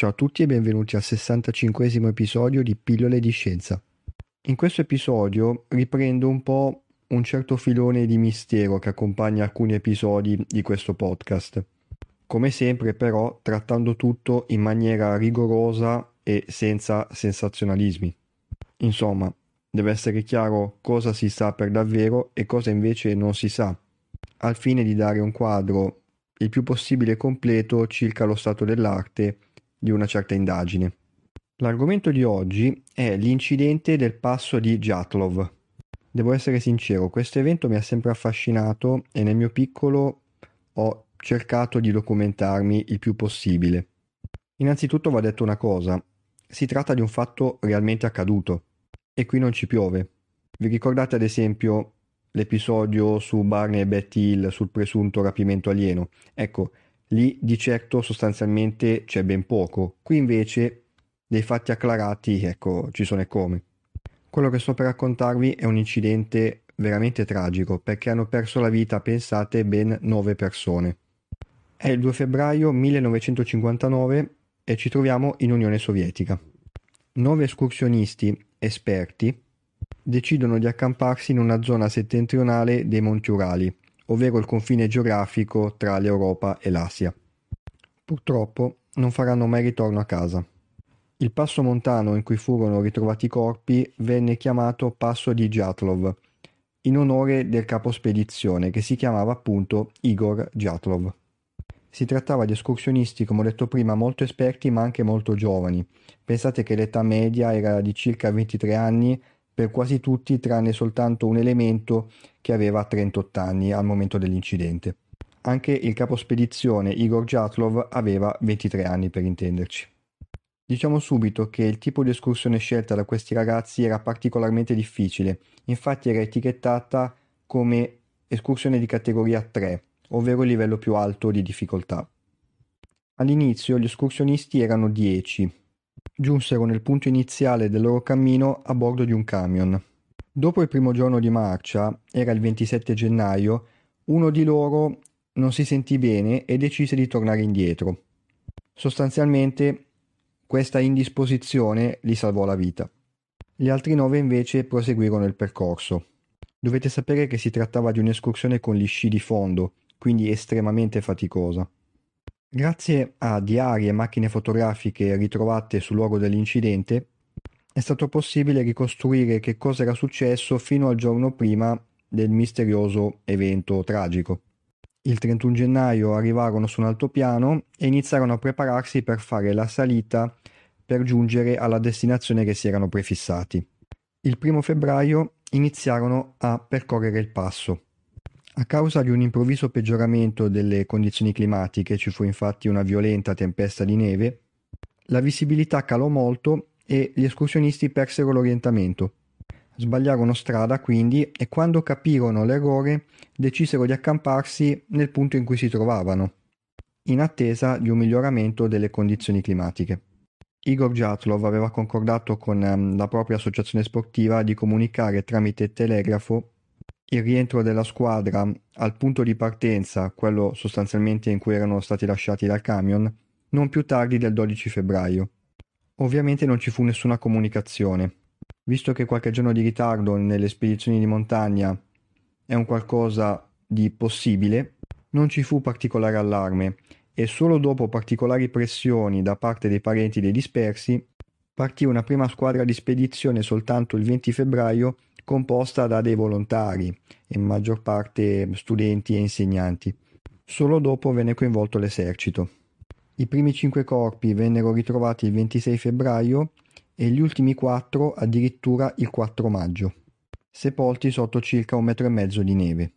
Ciao a tutti e benvenuti al 65 episodio di Pillole di Scienza. In questo episodio riprendo un po' un certo filone di mistero che accompagna alcuni episodi di questo podcast. Come sempre però trattando tutto in maniera rigorosa e senza sensazionalismi. Insomma, deve essere chiaro cosa si sa per davvero e cosa invece non si sa, al fine di dare un quadro il più possibile completo circa lo stato dell'arte di una certa indagine. L'argomento di oggi è l'incidente del passo di Jatlov. Devo essere sincero, questo evento mi ha sempre affascinato e nel mio piccolo ho cercato di documentarmi il più possibile. Innanzitutto va detto una cosa, si tratta di un fatto realmente accaduto e qui non ci piove. Vi ricordate ad esempio l'episodio su Barney e Betty Hill sul presunto rapimento alieno? Ecco, Lì di certo sostanzialmente c'è ben poco, qui invece dei fatti acclarati, ecco, ci sono e come. Quello che sto per raccontarvi è un incidente veramente tragico perché hanno perso la vita, pensate, ben nove persone. È il 2 febbraio 1959 e ci troviamo in Unione Sovietica. Nove escursionisti esperti decidono di accamparsi in una zona settentrionale dei Monti Urali, ovvero il confine geografico tra l'Europa e l'Asia. Purtroppo non faranno mai ritorno a casa. Il passo montano in cui furono ritrovati i corpi venne chiamato Passo di Jatlov, in onore del capo spedizione che si chiamava appunto Igor Jatlov. Si trattava di escursionisti, come ho detto prima, molto esperti ma anche molto giovani. Pensate che l'età media era di circa 23 anni per quasi tutti tranne soltanto un elemento che aveva 38 anni al momento dell'incidente. Anche il capo spedizione Igor Jatlov aveva 23 anni per intenderci. Diciamo subito che il tipo di escursione scelta da questi ragazzi era particolarmente difficile, infatti era etichettata come escursione di categoria 3, ovvero il livello più alto di difficoltà. All'inizio gli escursionisti erano 10, giunsero nel punto iniziale del loro cammino a bordo di un camion. Dopo il primo giorno di marcia, era il 27 gennaio, uno di loro non si sentì bene e decise di tornare indietro. Sostanzialmente questa indisposizione gli salvò la vita. Gli altri nove invece proseguirono il percorso. Dovete sapere che si trattava di un'escursione con gli sci di fondo, quindi estremamente faticosa. Grazie a diari e macchine fotografiche ritrovate sul luogo dell'incidente, è stato possibile ricostruire che cosa era successo fino al giorno prima del misterioso evento tragico. Il 31 gennaio arrivarono su un altopiano e iniziarono a prepararsi per fare la salita per giungere alla destinazione che si erano prefissati. Il primo febbraio iniziarono a percorrere il passo. A causa di un improvviso peggioramento delle condizioni climatiche, ci fu infatti una violenta tempesta di neve, la visibilità calò molto e gli escursionisti persero l'orientamento. Sbagliarono strada quindi e quando capirono l'errore decisero di accamparsi nel punto in cui si trovavano, in attesa di un miglioramento delle condizioni climatiche. Igor Jatlov aveva concordato con ehm, la propria associazione sportiva di comunicare tramite telegrafo il rientro della squadra al punto di partenza, quello sostanzialmente in cui erano stati lasciati dal camion, non più tardi del 12 febbraio. Ovviamente non ci fu nessuna comunicazione. Visto che qualche giorno di ritardo nelle spedizioni di montagna è un qualcosa di possibile, non ci fu particolare allarme e solo dopo particolari pressioni da parte dei parenti dei dispersi partì una prima squadra di spedizione soltanto il 20 febbraio composta da dei volontari, in maggior parte studenti e insegnanti. Solo dopo venne coinvolto l'esercito. I primi cinque corpi vennero ritrovati il 26 febbraio e gli ultimi quattro addirittura il 4 maggio, sepolti sotto circa un metro e mezzo di neve.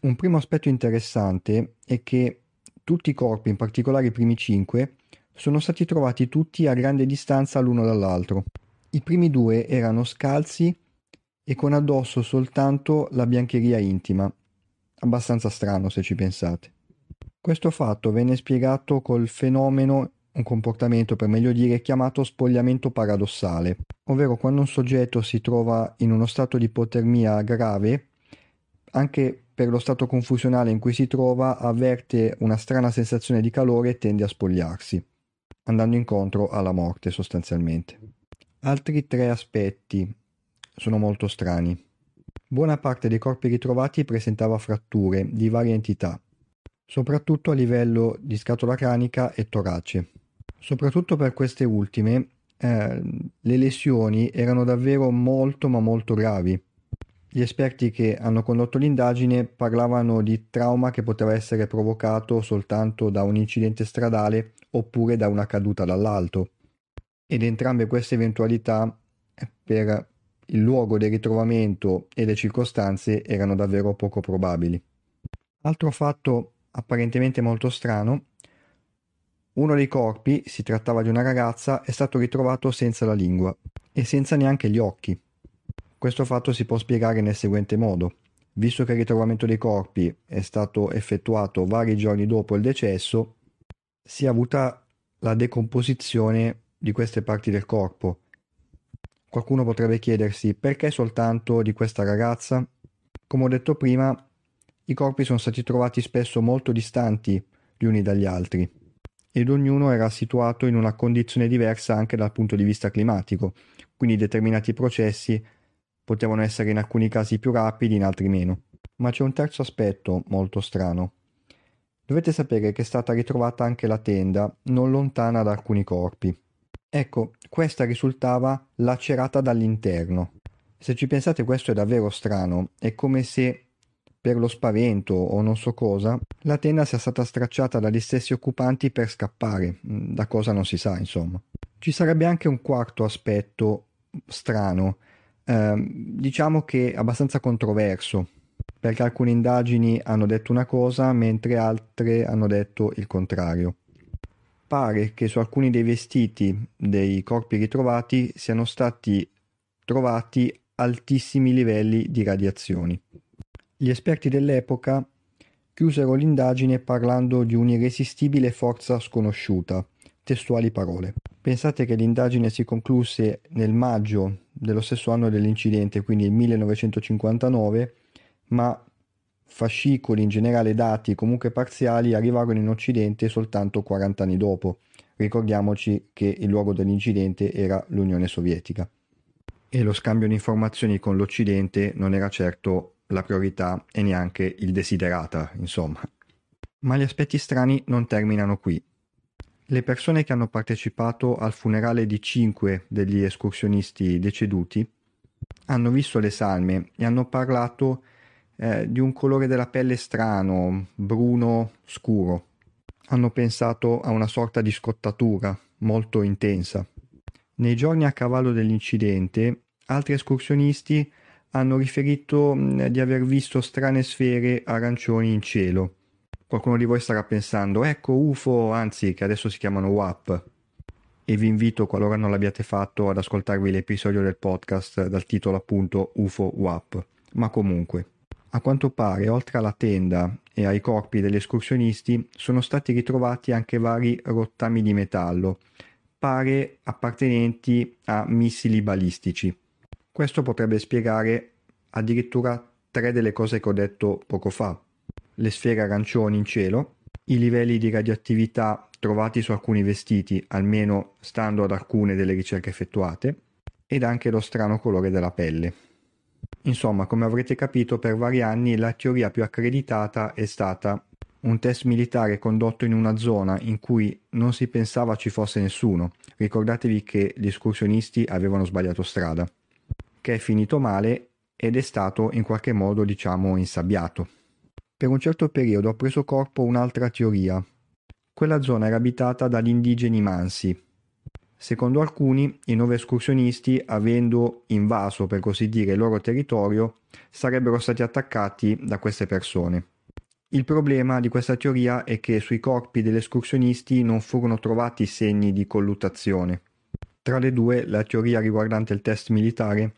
Un primo aspetto interessante è che tutti i corpi, in particolare i primi cinque, sono stati trovati tutti a grande distanza l'uno dall'altro. I primi due erano scalzi e con addosso soltanto la biancheria intima. Abbastanza strano se ci pensate. Questo fatto venne spiegato col fenomeno un comportamento per meglio dire chiamato spogliamento paradossale, ovvero quando un soggetto si trova in uno stato di ipotermia grave, anche per lo stato confusionale in cui si trova avverte una strana sensazione di calore e tende a spogliarsi, andando incontro alla morte sostanzialmente. Altri tre aspetti sono molto strani. Buona parte dei corpi ritrovati presentava fratture di varie entità, soprattutto a livello di scatola cranica e torace. Soprattutto per queste ultime, eh, le lesioni erano davvero molto ma molto gravi. Gli esperti che hanno condotto l'indagine parlavano di trauma che poteva essere provocato soltanto da un incidente stradale oppure da una caduta dall'alto. Ed entrambe queste eventualità eh, per il luogo del ritrovamento e le circostanze erano davvero poco probabili. Altro fatto apparentemente molto strano uno dei corpi, si trattava di una ragazza, è stato ritrovato senza la lingua e senza neanche gli occhi. Questo fatto si può spiegare nel seguente modo. Visto che il ritrovamento dei corpi è stato effettuato vari giorni dopo il decesso, si è avuta la decomposizione di queste parti del corpo. Qualcuno potrebbe chiedersi perché soltanto di questa ragazza? Come ho detto prima, i corpi sono stati trovati spesso molto distanti gli uni dagli altri ed ognuno era situato in una condizione diversa anche dal punto di vista climatico, quindi determinati processi potevano essere in alcuni casi più rapidi, in altri meno. Ma c'è un terzo aspetto molto strano. Dovete sapere che è stata ritrovata anche la tenda non lontana da alcuni corpi. Ecco, questa risultava lacerata dall'interno. Se ci pensate questo è davvero strano, è come se per lo spavento o non so cosa, la tenda sia stata stracciata dagli stessi occupanti per scappare, mm, da cosa non si sa, insomma. Ci sarebbe anche un quarto aspetto strano, eh, diciamo che abbastanza controverso, perché alcune indagini hanno detto una cosa mentre altre hanno detto il contrario. Pare che su alcuni dei vestiti dei corpi ritrovati siano stati trovati altissimi livelli di radiazioni. Gli esperti dell'epoca chiusero l'indagine parlando di un'irresistibile forza sconosciuta. Testuali parole. Pensate che l'indagine si concluse nel maggio dello stesso anno dell'incidente, quindi il 1959, ma fascicoli, in generale dati comunque parziali, arrivarono in Occidente soltanto 40 anni dopo. Ricordiamoci che il luogo dell'incidente era l'Unione Sovietica. E lo scambio di informazioni con l'Occidente non era certo la priorità e neanche il desiderata, insomma. Ma gli aspetti strani non terminano qui. Le persone che hanno partecipato al funerale di cinque degli escursionisti deceduti hanno visto le salme e hanno parlato eh, di un colore della pelle strano, bruno, scuro. Hanno pensato a una sorta di scottatura molto intensa. Nei giorni a cavallo dell'incidente, altri escursionisti hanno riferito di aver visto strane sfere arancioni in cielo. Qualcuno di voi starà pensando, ecco UFO, anzi che adesso si chiamano WAP. E vi invito, qualora non l'abbiate fatto, ad ascoltarvi l'episodio del podcast dal titolo appunto UFO WAP. Ma comunque, a quanto pare, oltre alla tenda e ai corpi degli escursionisti, sono stati ritrovati anche vari rottami di metallo, pare appartenenti a missili balistici. Questo potrebbe spiegare addirittura tre delle cose che ho detto poco fa. Le sfere arancioni in cielo, i livelli di radioattività trovati su alcuni vestiti, almeno stando ad alcune delle ricerche effettuate, ed anche lo strano colore della pelle. Insomma, come avrete capito, per vari anni la teoria più accreditata è stata un test militare condotto in una zona in cui non si pensava ci fosse nessuno. Ricordatevi che gli escursionisti avevano sbagliato strada che è finito male ed è stato in qualche modo, diciamo, insabbiato. Per un certo periodo ha preso corpo un'altra teoria. Quella zona era abitata dagli indigeni mansi. Secondo alcuni, i nuovi escursionisti, avendo invaso per così dire il loro territorio, sarebbero stati attaccati da queste persone. Il problema di questa teoria è che sui corpi degli escursionisti non furono trovati segni di colluttazione. Tra le due, la teoria riguardante il test militare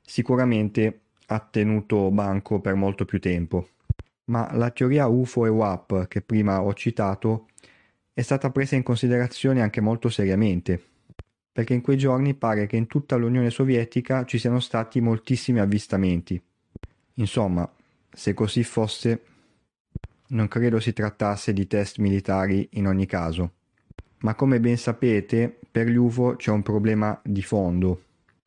sicuramente ha tenuto banco per molto più tempo. Ma la teoria UFO e WAP che prima ho citato è stata presa in considerazione anche molto seriamente, perché in quei giorni pare che in tutta l'Unione Sovietica ci siano stati moltissimi avvistamenti. Insomma, se così fosse, non credo si trattasse di test militari in ogni caso. Ma come ben sapete, per gli UFO c'è un problema di fondo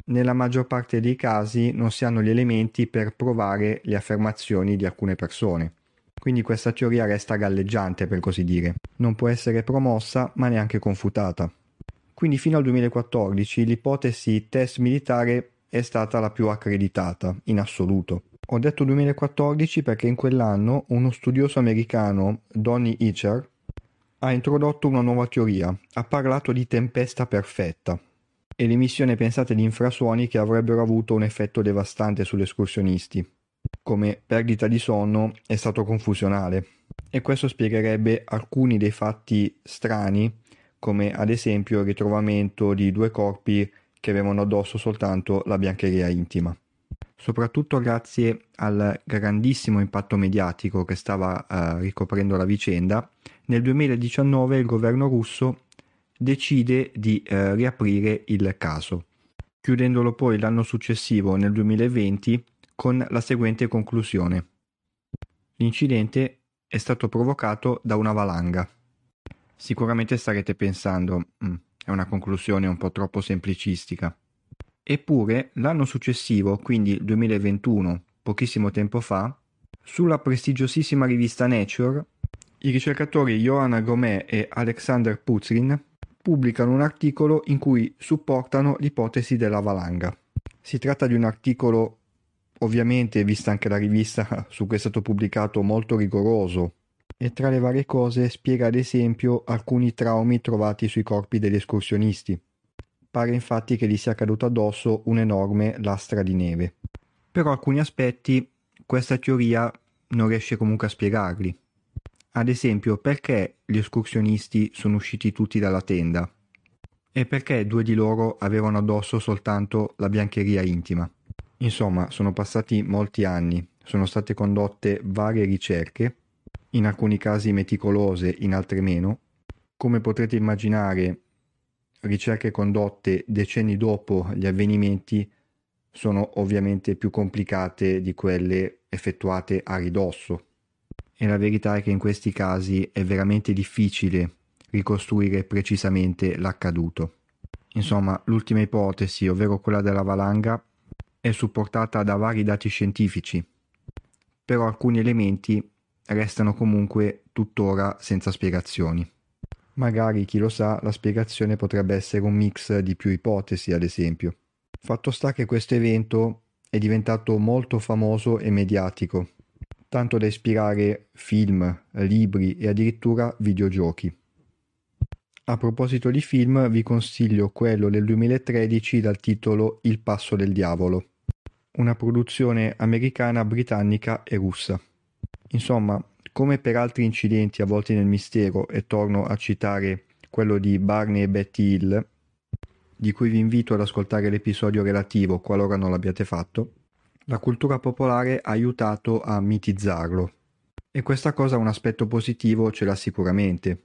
nella maggior parte dei casi non si hanno gli elementi per provare le affermazioni di alcune persone. Quindi questa teoria resta galleggiante per così dire, non può essere promossa ma neanche confutata. Quindi fino al 2014 l'ipotesi test militare è stata la più accreditata in assoluto. Ho detto 2014 perché in quell'anno uno studioso americano, Donny Itcher, ha introdotto una nuova teoria, ha parlato di tempesta perfetta e l'emissione pensate di infrasuoni che avrebbero avuto un effetto devastante sugli escursionisti, come perdita di sonno e stato confusionale. E questo spiegherebbe alcuni dei fatti strani, come ad esempio il ritrovamento di due corpi che avevano addosso soltanto la biancheria intima. Soprattutto grazie al grandissimo impatto mediatico che stava uh, ricoprendo la vicenda, nel 2019 il governo russo decide di eh, riaprire il caso, chiudendolo poi l'anno successivo, nel 2020, con la seguente conclusione. L'incidente è stato provocato da una valanga. Sicuramente starete pensando, mm, è una conclusione un po' troppo semplicistica. Eppure, l'anno successivo, quindi il 2021, pochissimo tempo fa, sulla prestigiosissima rivista Nature, i ricercatori Johanna Gomè e Alexander Puzrin pubblicano un articolo in cui supportano l'ipotesi della valanga. Si tratta di un articolo, ovviamente, vista anche la rivista su cui è stato pubblicato, molto rigoroso e tra le varie cose spiega ad esempio alcuni traumi trovati sui corpi degli escursionisti. Pare infatti che gli sia caduto addosso un'enorme lastra di neve. Però alcuni aspetti questa teoria non riesce comunque a spiegarli. Ad esempio, perché gli escursionisti sono usciti tutti dalla tenda? E perché due di loro avevano addosso soltanto la biancheria intima? Insomma, sono passati molti anni, sono state condotte varie ricerche, in alcuni casi meticolose, in altre meno. Come potrete immaginare, ricerche condotte decenni dopo gli avvenimenti sono ovviamente più complicate di quelle effettuate a ridosso e la verità è che in questi casi è veramente difficile ricostruire precisamente l'accaduto. Insomma, l'ultima ipotesi, ovvero quella della valanga, è supportata da vari dati scientifici, però alcuni elementi restano comunque tuttora senza spiegazioni. Magari, chi lo sa, la spiegazione potrebbe essere un mix di più ipotesi, ad esempio. Fatto sta che questo evento è diventato molto famoso e mediatico tanto da ispirare film, libri e addirittura videogiochi. A proposito di film, vi consiglio quello del 2013 dal titolo Il passo del diavolo, una produzione americana, britannica e russa. Insomma, come per altri incidenti avvolti nel mistero, e torno a citare quello di Barney e Betty Hill, di cui vi invito ad ascoltare l'episodio relativo qualora non l'abbiate fatto, la cultura popolare ha aiutato a mitizzarlo. E questa cosa un aspetto positivo ce l'ha sicuramente.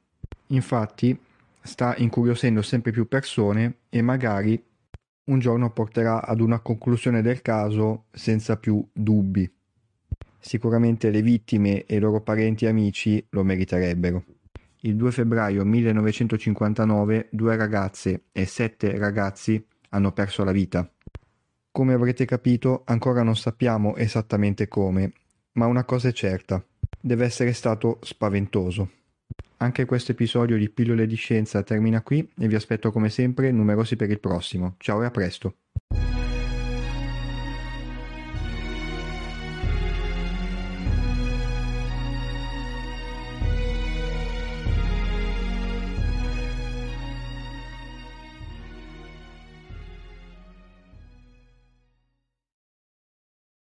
Infatti sta incuriosendo sempre più persone e magari un giorno porterà ad una conclusione del caso senza più dubbi. Sicuramente le vittime e i loro parenti e amici lo meriterebbero. Il 2 febbraio 1959 due ragazze e sette ragazzi hanno perso la vita. Come avrete capito, ancora non sappiamo esattamente come, ma una cosa è certa, deve essere stato spaventoso. Anche questo episodio di Pillole di Scienza termina qui e vi aspetto come sempre numerosi per il prossimo. Ciao e a presto!